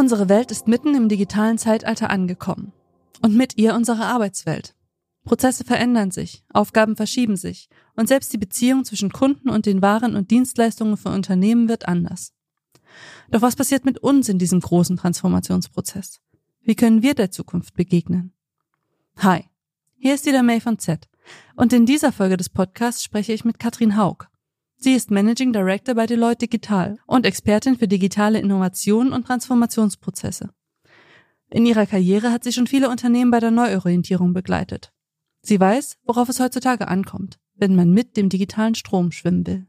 Unsere Welt ist mitten im digitalen Zeitalter angekommen. Und mit ihr unsere Arbeitswelt. Prozesse verändern sich, Aufgaben verschieben sich und selbst die Beziehung zwischen Kunden und den Waren und Dienstleistungen für Unternehmen wird anders. Doch was passiert mit uns in diesem großen Transformationsprozess? Wie können wir der Zukunft begegnen? Hi, hier ist wieder May von Z und in dieser Folge des Podcasts spreche ich mit Katrin Haug. Sie ist Managing Director bei Deloitte Digital und Expertin für digitale Innovation und Transformationsprozesse. In ihrer Karriere hat sie schon viele Unternehmen bei der Neuorientierung begleitet. Sie weiß, worauf es heutzutage ankommt, wenn man mit dem digitalen Strom schwimmen will.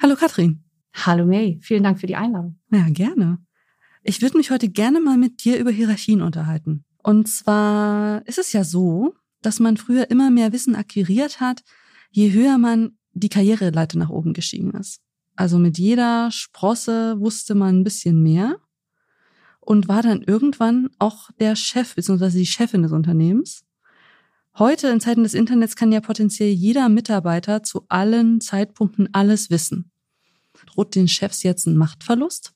Hallo Katrin. Hallo May, vielen Dank für die Einladung. Ja, gerne. Ich würde mich heute gerne mal mit dir über Hierarchien unterhalten. Und zwar ist es ja so, dass man früher immer mehr Wissen akquiriert hat, je höher man die Karriereleiter nach oben gestiegen ist. Also mit jeder Sprosse wusste man ein bisschen mehr und war dann irgendwann auch der Chef bzw. die Chefin des Unternehmens. Heute in Zeiten des Internets kann ja potenziell jeder Mitarbeiter zu allen Zeitpunkten alles wissen. Droht den Chefs jetzt ein Machtverlust?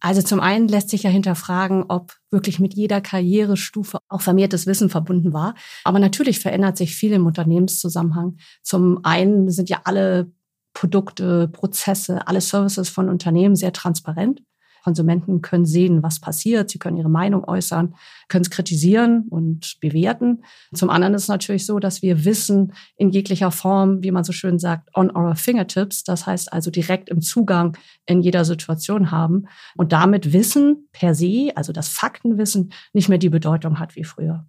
Also zum einen lässt sich ja hinterfragen, ob wirklich mit jeder Karrierestufe auch vermehrtes Wissen verbunden war. Aber natürlich verändert sich viel im Unternehmenszusammenhang. Zum einen sind ja alle Produkte, Prozesse, alle Services von Unternehmen sehr transparent. Konsumenten können sehen, was passiert. Sie können ihre Meinung äußern, können es kritisieren und bewerten. Zum anderen ist es natürlich so, dass wir Wissen in jeglicher Form, wie man so schön sagt, on our fingertips, das heißt also direkt im Zugang in jeder Situation haben und damit Wissen per se, also das Faktenwissen, nicht mehr die Bedeutung hat wie früher.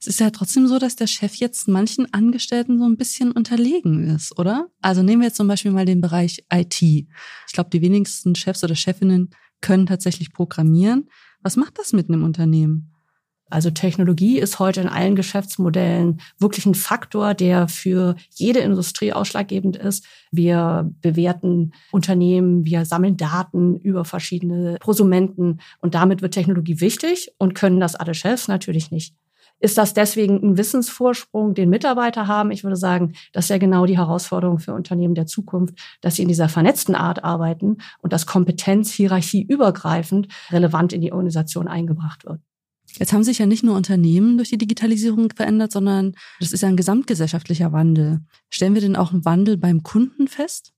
Es ist ja trotzdem so, dass der Chef jetzt manchen Angestellten so ein bisschen unterlegen ist, oder? Also nehmen wir jetzt zum Beispiel mal den Bereich IT. Ich glaube, die wenigsten Chefs oder Chefinnen können tatsächlich programmieren. Was macht das mit einem Unternehmen? Also Technologie ist heute in allen Geschäftsmodellen wirklich ein Faktor, der für jede Industrie ausschlaggebend ist. Wir bewerten Unternehmen, wir sammeln Daten über verschiedene Prosumenten und damit wird Technologie wichtig und können das alle Chefs natürlich nicht. Ist das deswegen ein Wissensvorsprung, den Mitarbeiter haben? Ich würde sagen, das ist ja genau die Herausforderung für Unternehmen der Zukunft, dass sie in dieser vernetzten Art arbeiten und dass Kompetenz hierarchieübergreifend relevant in die Organisation eingebracht wird. Jetzt haben sich ja nicht nur Unternehmen durch die Digitalisierung verändert, sondern das ist ja ein gesamtgesellschaftlicher Wandel. Stellen wir denn auch einen Wandel beim Kunden fest?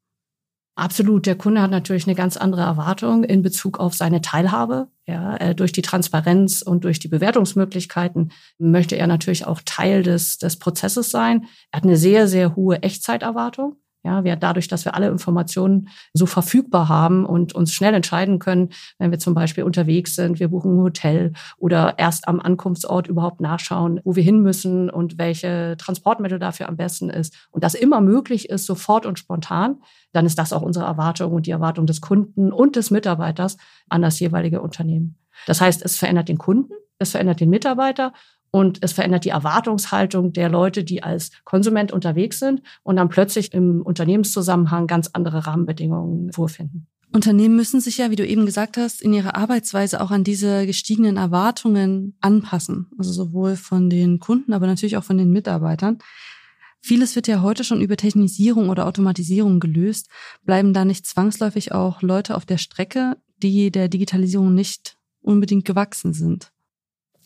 Absolut. Der Kunde hat natürlich eine ganz andere Erwartung in Bezug auf seine Teilhabe. Ja, äh, durch die Transparenz und durch die Bewertungsmöglichkeiten möchte er natürlich auch Teil des, des Prozesses sein. Er hat eine sehr, sehr hohe Echtzeiterwartung. Ja, wir dadurch, dass wir alle Informationen so verfügbar haben und uns schnell entscheiden können, wenn wir zum Beispiel unterwegs sind, wir buchen ein Hotel oder erst am Ankunftsort überhaupt nachschauen, wo wir hin müssen und welche Transportmittel dafür am besten ist und das immer möglich ist, sofort und spontan, dann ist das auch unsere Erwartung und die Erwartung des Kunden und des Mitarbeiters an das jeweilige Unternehmen. Das heißt, es verändert den Kunden, es verändert den Mitarbeiter und es verändert die Erwartungshaltung der Leute, die als Konsument unterwegs sind und dann plötzlich im Unternehmenszusammenhang ganz andere Rahmenbedingungen vorfinden. Unternehmen müssen sich ja, wie du eben gesagt hast, in ihrer Arbeitsweise auch an diese gestiegenen Erwartungen anpassen. Also sowohl von den Kunden, aber natürlich auch von den Mitarbeitern. Vieles wird ja heute schon über Technisierung oder Automatisierung gelöst. Bleiben da nicht zwangsläufig auch Leute auf der Strecke, die der Digitalisierung nicht unbedingt gewachsen sind?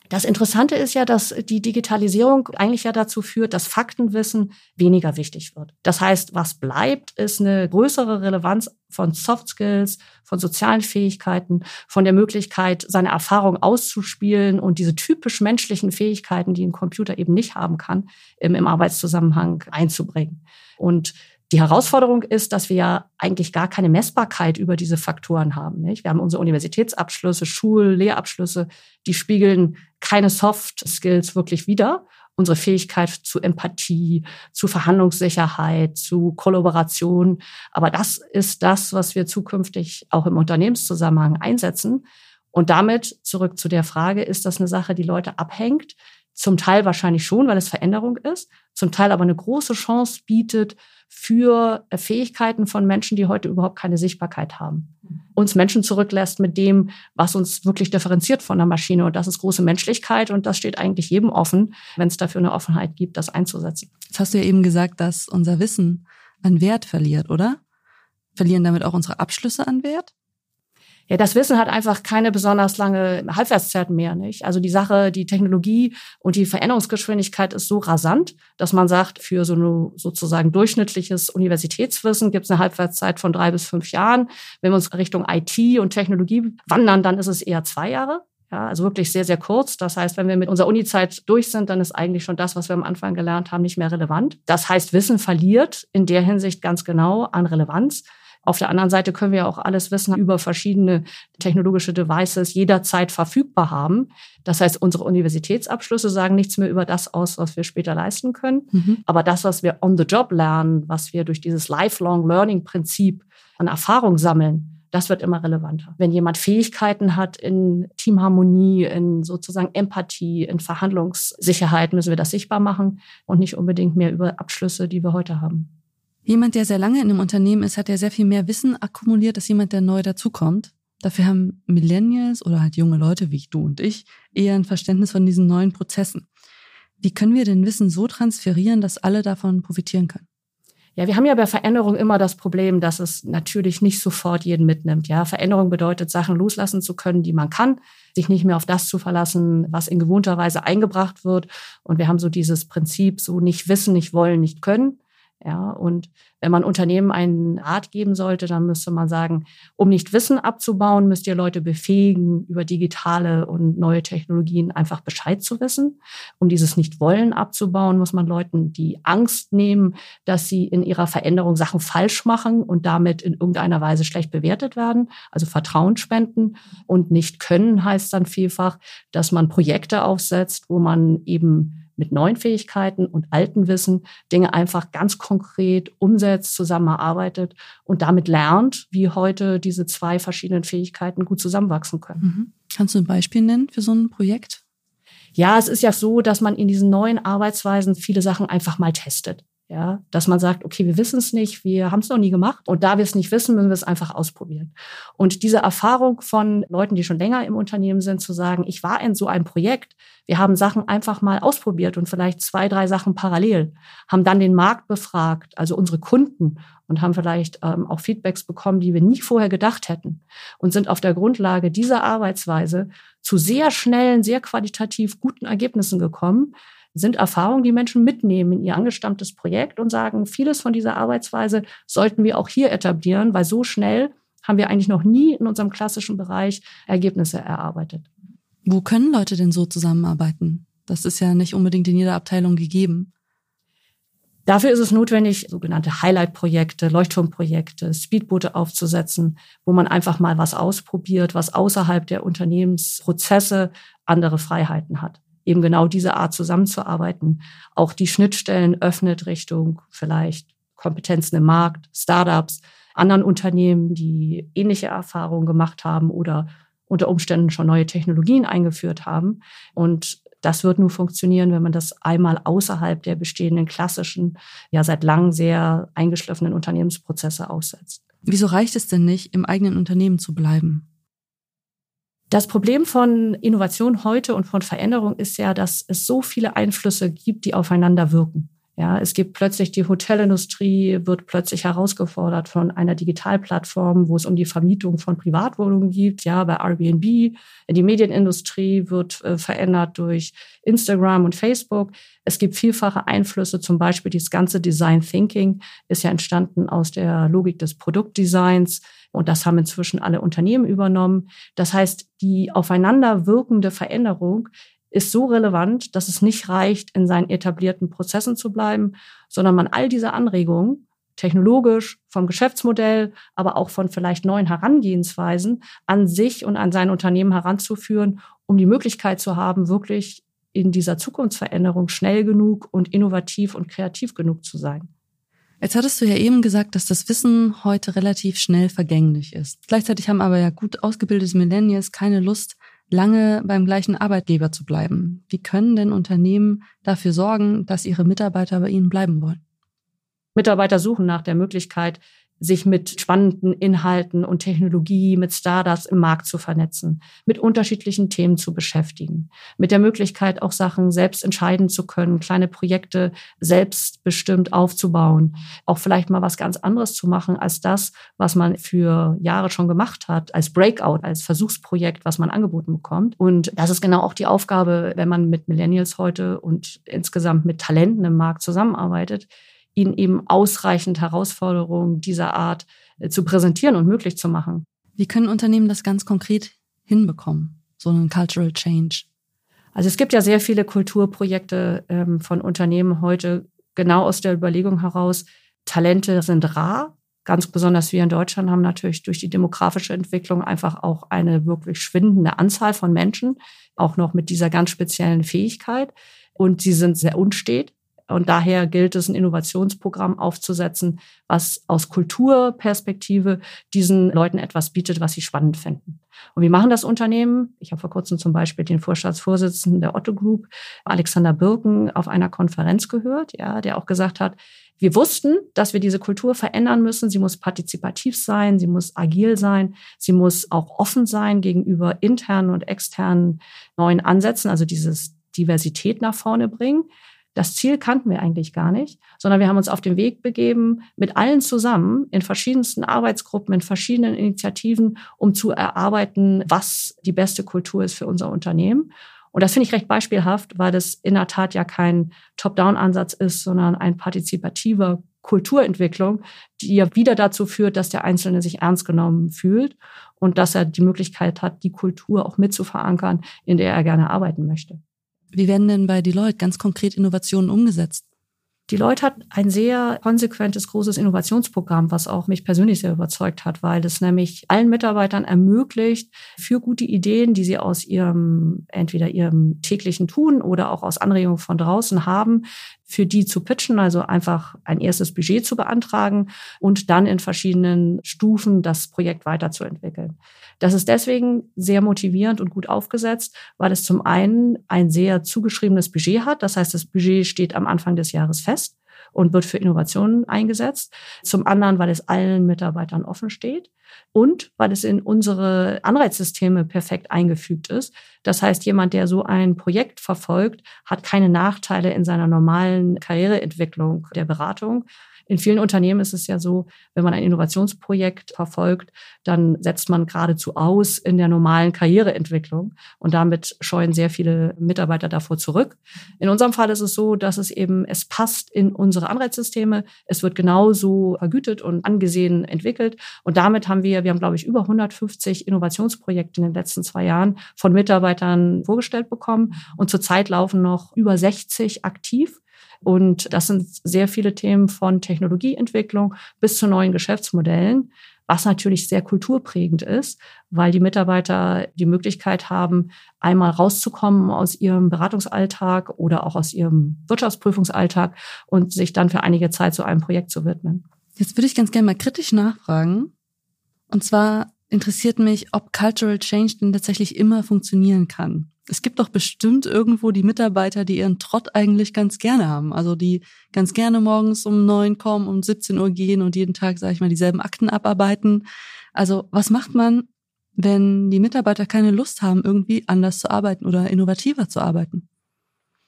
Das Interessante ist ja, dass die Digitalisierung eigentlich ja dazu führt, dass Faktenwissen weniger wichtig wird. Das heißt, was bleibt, ist eine größere Relevanz von Soft Skills, von sozialen Fähigkeiten, von der Möglichkeit, seine Erfahrung auszuspielen und diese typisch menschlichen Fähigkeiten, die ein Computer eben nicht haben kann, im, Arbeitszusammenhang einzubringen. Und die Herausforderung ist, dass wir ja eigentlich gar keine Messbarkeit über diese Faktoren haben. Nicht? Wir haben unsere Universitätsabschlüsse, Schul-, Lehrabschlüsse, die spiegeln keine Soft Skills wirklich wider. Unsere Fähigkeit zu Empathie, zu Verhandlungssicherheit, zu Kollaboration. Aber das ist das, was wir zukünftig auch im Unternehmenszusammenhang einsetzen. Und damit zurück zu der Frage, ist das eine Sache, die Leute abhängt? Zum Teil wahrscheinlich schon, weil es Veränderung ist, zum Teil aber eine große Chance bietet für Fähigkeiten von Menschen, die heute überhaupt keine Sichtbarkeit haben. Uns Menschen zurücklässt mit dem, was uns wirklich differenziert von der Maschine. Und das ist große Menschlichkeit und das steht eigentlich jedem offen, wenn es dafür eine Offenheit gibt, das einzusetzen. Jetzt hast du ja eben gesagt, dass unser Wissen an Wert verliert, oder? Verlieren damit auch unsere Abschlüsse an Wert? Ja, das Wissen hat einfach keine besonders lange Halbwertszeit mehr, nicht? Also die Sache, die Technologie und die Veränderungsgeschwindigkeit ist so rasant, dass man sagt, für so ein sozusagen durchschnittliches Universitätswissen gibt es eine Halbwertszeit von drei bis fünf Jahren. Wenn wir uns Richtung IT und Technologie wandern, dann ist es eher zwei Jahre. Ja, also wirklich sehr, sehr kurz. Das heißt, wenn wir mit unserer Uni-Zeit durch sind, dann ist eigentlich schon das, was wir am Anfang gelernt haben, nicht mehr relevant. Das heißt, Wissen verliert in der Hinsicht ganz genau an Relevanz. Auf der anderen Seite können wir ja auch alles Wissen über verschiedene technologische Devices jederzeit verfügbar haben. Das heißt, unsere Universitätsabschlüsse sagen nichts mehr über das aus, was wir später leisten können. Mhm. Aber das, was wir on the job lernen, was wir durch dieses Lifelong Learning Prinzip an Erfahrung sammeln, das wird immer relevanter. Wenn jemand Fähigkeiten hat in Teamharmonie, in sozusagen Empathie, in Verhandlungssicherheit, müssen wir das sichtbar machen und nicht unbedingt mehr über Abschlüsse, die wir heute haben. Jemand, der sehr lange in einem Unternehmen ist, hat ja sehr viel mehr Wissen akkumuliert als jemand, der neu dazukommt. Dafür haben Millennials oder halt junge Leute wie du und ich eher ein Verständnis von diesen neuen Prozessen. Wie können wir denn Wissen so transferieren, dass alle davon profitieren können? Ja, wir haben ja bei Veränderung immer das Problem, dass es natürlich nicht sofort jeden mitnimmt. Ja, Veränderung bedeutet, Sachen loslassen zu können, die man kann, sich nicht mehr auf das zu verlassen, was in gewohnter Weise eingebracht wird. Und wir haben so dieses Prinzip, so nicht wissen, nicht wollen, nicht können. Ja, und wenn man Unternehmen einen Rat geben sollte, dann müsste man sagen, um nicht Wissen abzubauen, müsst ihr Leute befähigen, über digitale und neue Technologien einfach Bescheid zu wissen. Um dieses Nicht-Wollen abzubauen, muss man Leuten die Angst nehmen, dass sie in ihrer Veränderung Sachen falsch machen und damit in irgendeiner Weise schlecht bewertet werden. Also Vertrauen spenden. Und nicht können heißt dann vielfach, dass man Projekte aufsetzt, wo man eben mit neuen Fähigkeiten und alten Wissen Dinge einfach ganz konkret umsetzt, zusammenarbeitet und damit lernt, wie heute diese zwei verschiedenen Fähigkeiten gut zusammenwachsen können. Mhm. Kannst du ein Beispiel nennen für so ein Projekt? Ja, es ist ja so, dass man in diesen neuen Arbeitsweisen viele Sachen einfach mal testet. Ja, dass man sagt, okay, wir wissen es nicht, wir haben es noch nie gemacht und da wir es nicht wissen, müssen wir es einfach ausprobieren. Und diese Erfahrung von Leuten, die schon länger im Unternehmen sind, zu sagen, ich war in so einem Projekt, wir haben Sachen einfach mal ausprobiert und vielleicht zwei, drei Sachen parallel, haben dann den Markt befragt, also unsere Kunden und haben vielleicht ähm, auch Feedbacks bekommen, die wir nie vorher gedacht hätten und sind auf der Grundlage dieser Arbeitsweise zu sehr schnellen, sehr qualitativ guten Ergebnissen gekommen, sind Erfahrungen, die Menschen mitnehmen in ihr angestammtes Projekt und sagen, vieles von dieser Arbeitsweise sollten wir auch hier etablieren, weil so schnell haben wir eigentlich noch nie in unserem klassischen Bereich Ergebnisse erarbeitet. Wo können Leute denn so zusammenarbeiten? Das ist ja nicht unbedingt in jeder Abteilung gegeben. Dafür ist es notwendig, sogenannte Highlight-Projekte, Leuchtturmprojekte, Speedboote aufzusetzen, wo man einfach mal was ausprobiert, was außerhalb der Unternehmensprozesse andere Freiheiten hat eben genau diese Art zusammenzuarbeiten, auch die Schnittstellen öffnet Richtung vielleicht Kompetenzen im Markt, Startups, anderen Unternehmen, die ähnliche Erfahrungen gemacht haben oder unter Umständen schon neue Technologien eingeführt haben. Und das wird nur funktionieren, wenn man das einmal außerhalb der bestehenden klassischen, ja seit langem sehr eingeschliffenen Unternehmensprozesse aussetzt. Wieso reicht es denn nicht, im eigenen Unternehmen zu bleiben? Das Problem von Innovation heute und von Veränderung ist ja, dass es so viele Einflüsse gibt, die aufeinander wirken. Ja, es gibt plötzlich die Hotelindustrie wird plötzlich herausgefordert von einer Digitalplattform, wo es um die Vermietung von Privatwohnungen geht. Ja, bei Airbnb. Die Medienindustrie wird äh, verändert durch Instagram und Facebook. Es gibt vielfache Einflüsse, zum Beispiel dieses ganze Design Thinking ist ja entstanden aus der Logik des Produktdesigns. Und das haben inzwischen alle Unternehmen übernommen. Das heißt, die aufeinander wirkende Veränderung ist so relevant, dass es nicht reicht, in seinen etablierten Prozessen zu bleiben, sondern man all diese Anregungen technologisch, vom Geschäftsmodell, aber auch von vielleicht neuen Herangehensweisen an sich und an sein Unternehmen heranzuführen, um die Möglichkeit zu haben, wirklich in dieser Zukunftsveränderung schnell genug und innovativ und kreativ genug zu sein. Jetzt hattest du ja eben gesagt, dass das Wissen heute relativ schnell vergänglich ist. Gleichzeitig haben aber ja gut ausgebildete Millennials keine Lust, lange beim gleichen Arbeitgeber zu bleiben. Wie können denn Unternehmen dafür sorgen, dass ihre Mitarbeiter bei ihnen bleiben wollen? Mitarbeiter suchen nach der Möglichkeit, sich mit spannenden Inhalten und Technologie, mit Startups im Markt zu vernetzen, mit unterschiedlichen Themen zu beschäftigen, mit der Möglichkeit auch Sachen selbst entscheiden zu können, kleine Projekte selbstbestimmt aufzubauen, auch vielleicht mal was ganz anderes zu machen als das, was man für Jahre schon gemacht hat, als Breakout, als Versuchsprojekt, was man angeboten bekommt. Und das ist genau auch die Aufgabe, wenn man mit Millennials heute und insgesamt mit Talenten im Markt zusammenarbeitet, ihnen eben ausreichend Herausforderungen dieser Art äh, zu präsentieren und möglich zu machen. Wie können Unternehmen das ganz konkret hinbekommen, so einen Cultural Change? Also es gibt ja sehr viele Kulturprojekte ähm, von Unternehmen heute, genau aus der Überlegung heraus, Talente sind rar. Ganz besonders wir in Deutschland haben natürlich durch die demografische Entwicklung einfach auch eine wirklich schwindende Anzahl von Menschen, auch noch mit dieser ganz speziellen Fähigkeit. Und sie sind sehr unstet. Und daher gilt es, ein Innovationsprogramm aufzusetzen, was aus Kulturperspektive diesen Leuten etwas bietet, was sie spannend finden. Und wie machen das Unternehmen? Ich habe vor kurzem zum Beispiel den Vorstandsvorsitzenden der Otto Group, Alexander Birken, auf einer Konferenz gehört, ja, der auch gesagt hat, wir wussten, dass wir diese Kultur verändern müssen. Sie muss partizipativ sein, sie muss agil sein, sie muss auch offen sein gegenüber internen und externen neuen Ansätzen, also dieses Diversität nach vorne bringen. Das Ziel kannten wir eigentlich gar nicht, sondern wir haben uns auf den Weg begeben, mit allen zusammen in verschiedensten Arbeitsgruppen, in verschiedenen Initiativen, um zu erarbeiten, was die beste Kultur ist für unser Unternehmen. Und das finde ich recht beispielhaft, weil das in der Tat ja kein Top-Down-Ansatz ist, sondern ein partizipativer Kulturentwicklung, die ja wieder dazu führt, dass der Einzelne sich ernst genommen fühlt und dass er die Möglichkeit hat, die Kultur auch mit zu verankern, in der er gerne arbeiten möchte. Wie werden denn bei Deloitte ganz konkret Innovationen umgesetzt? Deloitte hat ein sehr konsequentes, großes Innovationsprogramm, was auch mich persönlich sehr überzeugt hat, weil es nämlich allen Mitarbeitern ermöglicht, für gute Ideen, die sie aus ihrem, entweder ihrem täglichen Tun oder auch aus Anregungen von draußen haben, für die zu pitchen, also einfach ein erstes Budget zu beantragen und dann in verschiedenen Stufen das Projekt weiterzuentwickeln. Das ist deswegen sehr motivierend und gut aufgesetzt, weil es zum einen ein sehr zugeschriebenes Budget hat. Das heißt, das Budget steht am Anfang des Jahres fest und wird für Innovationen eingesetzt. Zum anderen, weil es allen Mitarbeitern offen steht und weil es in unsere Anreizsysteme perfekt eingefügt ist. Das heißt, jemand, der so ein Projekt verfolgt, hat keine Nachteile in seiner normalen Karriereentwicklung der Beratung. In vielen Unternehmen ist es ja so, wenn man ein Innovationsprojekt verfolgt, dann setzt man geradezu aus in der normalen Karriereentwicklung und damit scheuen sehr viele Mitarbeiter davor zurück. In unserem Fall ist es so, dass es eben, es passt in unsere Anreizsysteme, es wird genauso vergütet und angesehen entwickelt und damit haben wir, wir haben glaube ich über 150 Innovationsprojekte in den letzten zwei Jahren von Mitarbeitern vorgestellt bekommen und zurzeit laufen noch über 60 aktiv. Und das sind sehr viele Themen von Technologieentwicklung bis zu neuen Geschäftsmodellen, was natürlich sehr kulturprägend ist, weil die Mitarbeiter die Möglichkeit haben, einmal rauszukommen aus ihrem Beratungsalltag oder auch aus ihrem Wirtschaftsprüfungsalltag und sich dann für einige Zeit zu einem Projekt zu widmen. Jetzt würde ich ganz gerne mal kritisch nachfragen. Und zwar interessiert mich, ob Cultural Change denn tatsächlich immer funktionieren kann es gibt doch bestimmt irgendwo die Mitarbeiter, die ihren Trott eigentlich ganz gerne haben. Also die ganz gerne morgens um neun kommen, um 17 Uhr gehen und jeden Tag, sage ich mal, dieselben Akten abarbeiten. Also was macht man, wenn die Mitarbeiter keine Lust haben, irgendwie anders zu arbeiten oder innovativer zu arbeiten?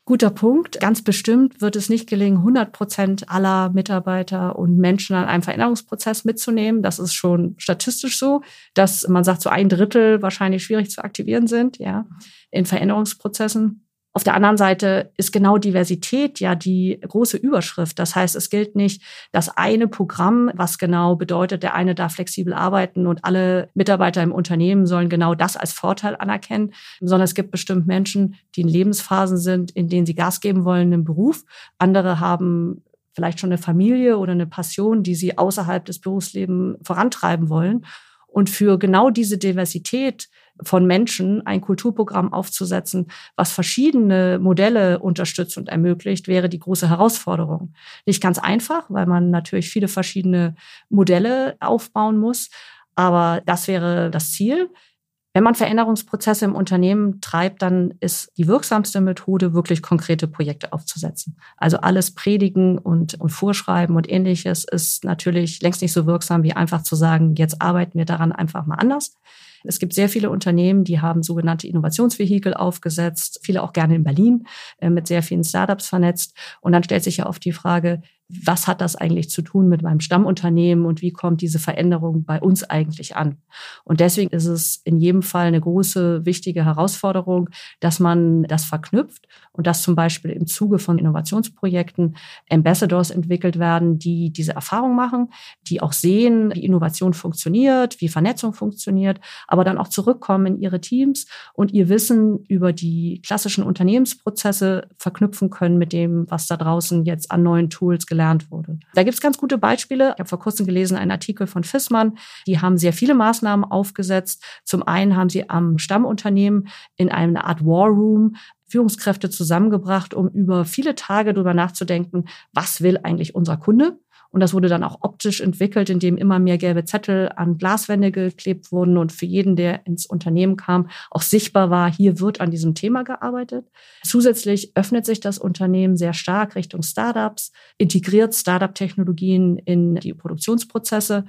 Guter Punkt. Ganz bestimmt wird es nicht gelingen, 100 Prozent aller Mitarbeiter und Menschen an einem Veränderungsprozess mitzunehmen. Das ist schon statistisch so, dass man sagt, so ein Drittel wahrscheinlich schwierig zu aktivieren sind, ja, in Veränderungsprozessen. Auf der anderen Seite ist genau Diversität ja die große Überschrift. Das heißt, es gilt nicht das eine Programm, was genau bedeutet, der eine darf flexibel arbeiten und alle Mitarbeiter im Unternehmen sollen genau das als Vorteil anerkennen, sondern es gibt bestimmt Menschen, die in Lebensphasen sind, in denen sie Gas geben wollen im Beruf. Andere haben vielleicht schon eine Familie oder eine Passion, die sie außerhalb des Berufslebens vorantreiben wollen. Und für genau diese Diversität von Menschen ein Kulturprogramm aufzusetzen, was verschiedene Modelle unterstützt und ermöglicht, wäre die große Herausforderung. Nicht ganz einfach, weil man natürlich viele verschiedene Modelle aufbauen muss, aber das wäre das Ziel. Wenn man Veränderungsprozesse im Unternehmen treibt, dann ist die wirksamste Methode, wirklich konkrete Projekte aufzusetzen. Also alles predigen und, und vorschreiben und ähnliches ist natürlich längst nicht so wirksam, wie einfach zu sagen, jetzt arbeiten wir daran einfach mal anders. Es gibt sehr viele Unternehmen, die haben sogenannte Innovationsvehikel aufgesetzt, viele auch gerne in Berlin, äh, mit sehr vielen Startups vernetzt. Und dann stellt sich ja oft die Frage, was hat das eigentlich zu tun mit meinem Stammunternehmen und wie kommt diese Veränderung bei uns eigentlich an? Und deswegen ist es in jedem Fall eine große, wichtige Herausforderung, dass man das verknüpft und dass zum Beispiel im Zuge von Innovationsprojekten Ambassadors entwickelt werden, die diese Erfahrung machen, die auch sehen, wie Innovation funktioniert, wie Vernetzung funktioniert, aber dann auch zurückkommen in ihre Teams und ihr Wissen über die klassischen Unternehmensprozesse verknüpfen können mit dem, was da draußen jetzt an neuen Tools gelernt wurde. Da gibt es ganz gute Beispiele. Ich habe vor kurzem gelesen einen Artikel von Fissmann. Die haben sehr viele Maßnahmen aufgesetzt. Zum einen haben sie am Stammunternehmen in einer Art War Room Führungskräfte zusammengebracht, um über viele Tage darüber nachzudenken, was will eigentlich unser Kunde? Und das wurde dann auch optisch entwickelt, indem immer mehr gelbe Zettel an Glaswände geklebt wurden und für jeden, der ins Unternehmen kam, auch sichtbar war, hier wird an diesem Thema gearbeitet. Zusätzlich öffnet sich das Unternehmen sehr stark Richtung Startups, integriert Startup-Technologien in die Produktionsprozesse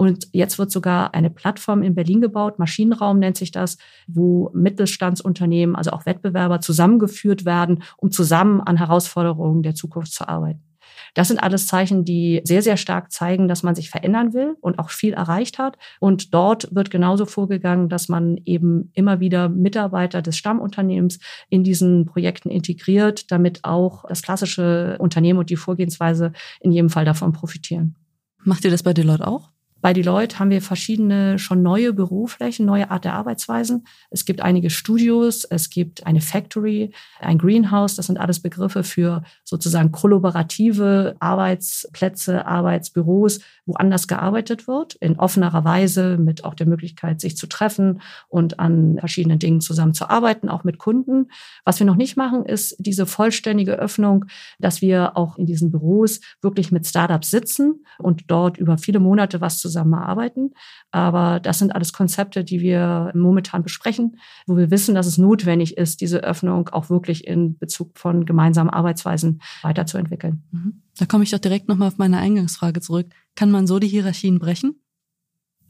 und jetzt wird sogar eine Plattform in Berlin gebaut, Maschinenraum nennt sich das, wo Mittelstandsunternehmen, also auch Wettbewerber zusammengeführt werden, um zusammen an Herausforderungen der Zukunft zu arbeiten. Das sind alles Zeichen, die sehr, sehr stark zeigen, dass man sich verändern will und auch viel erreicht hat. Und dort wird genauso vorgegangen, dass man eben immer wieder Mitarbeiter des Stammunternehmens in diesen Projekten integriert, damit auch das klassische Unternehmen und die Vorgehensweise in jedem Fall davon profitieren. Macht ihr das bei Deloitte auch? Bei Deloitte haben wir verschiedene schon neue Büroflächen, neue Art der Arbeitsweisen. Es gibt einige Studios, es gibt eine Factory, ein Greenhouse. Das sind alles Begriffe für sozusagen kollaborative Arbeitsplätze, Arbeitsbüros, wo anders gearbeitet wird, in offenerer Weise, mit auch der Möglichkeit, sich zu treffen und an verschiedenen Dingen zusammenzuarbeiten, auch mit Kunden. Was wir noch nicht machen, ist diese vollständige Öffnung, dass wir auch in diesen Büros wirklich mit Startups sitzen und dort über viele Monate was zusammenarbeiten. Aber das sind alles Konzepte, die wir momentan besprechen, wo wir wissen, dass es notwendig ist, diese Öffnung auch wirklich in Bezug von gemeinsamen Arbeitsweisen weiterzuentwickeln. Mhm. Da komme ich doch direkt nochmal auf meine Eingangsfrage zurück. Kann man so die Hierarchien brechen?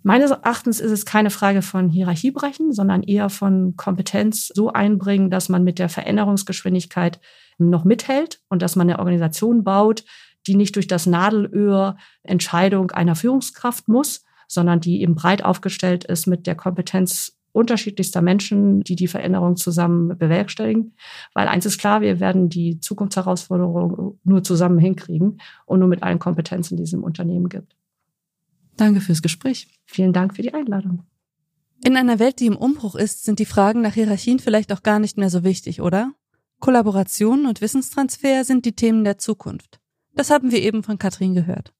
Meines Erachtens ist es keine Frage von Hierarchiebrechen, sondern eher von Kompetenz so einbringen, dass man mit der Veränderungsgeschwindigkeit noch mithält und dass man eine Organisation baut, die nicht durch das Nadelöhr Entscheidung einer Führungskraft muss, sondern die eben breit aufgestellt ist mit der Kompetenz unterschiedlichster Menschen, die die Veränderung zusammen bewerkstelligen. Weil eins ist klar, wir werden die Zukunftsherausforderungen nur zusammen hinkriegen und nur mit allen Kompetenzen, die es im Unternehmen gibt. Danke fürs Gespräch. Vielen Dank für die Einladung. In einer Welt, die im Umbruch ist, sind die Fragen nach Hierarchien vielleicht auch gar nicht mehr so wichtig, oder? Kollaboration und Wissenstransfer sind die Themen der Zukunft. Das haben wir eben von Katrin gehört.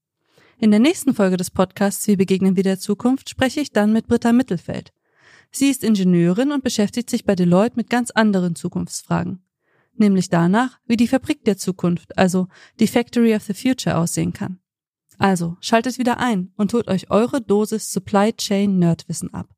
In der nächsten Folge des Podcasts Wie begegnen wir der Zukunft spreche ich dann mit Britta Mittelfeld. Sie ist Ingenieurin und beschäftigt sich bei Deloitte mit ganz anderen Zukunftsfragen. Nämlich danach, wie die Fabrik der Zukunft, also die Factory of the Future aussehen kann. Also, schaltet wieder ein und holt euch eure Dosis Supply Chain Nerdwissen ab.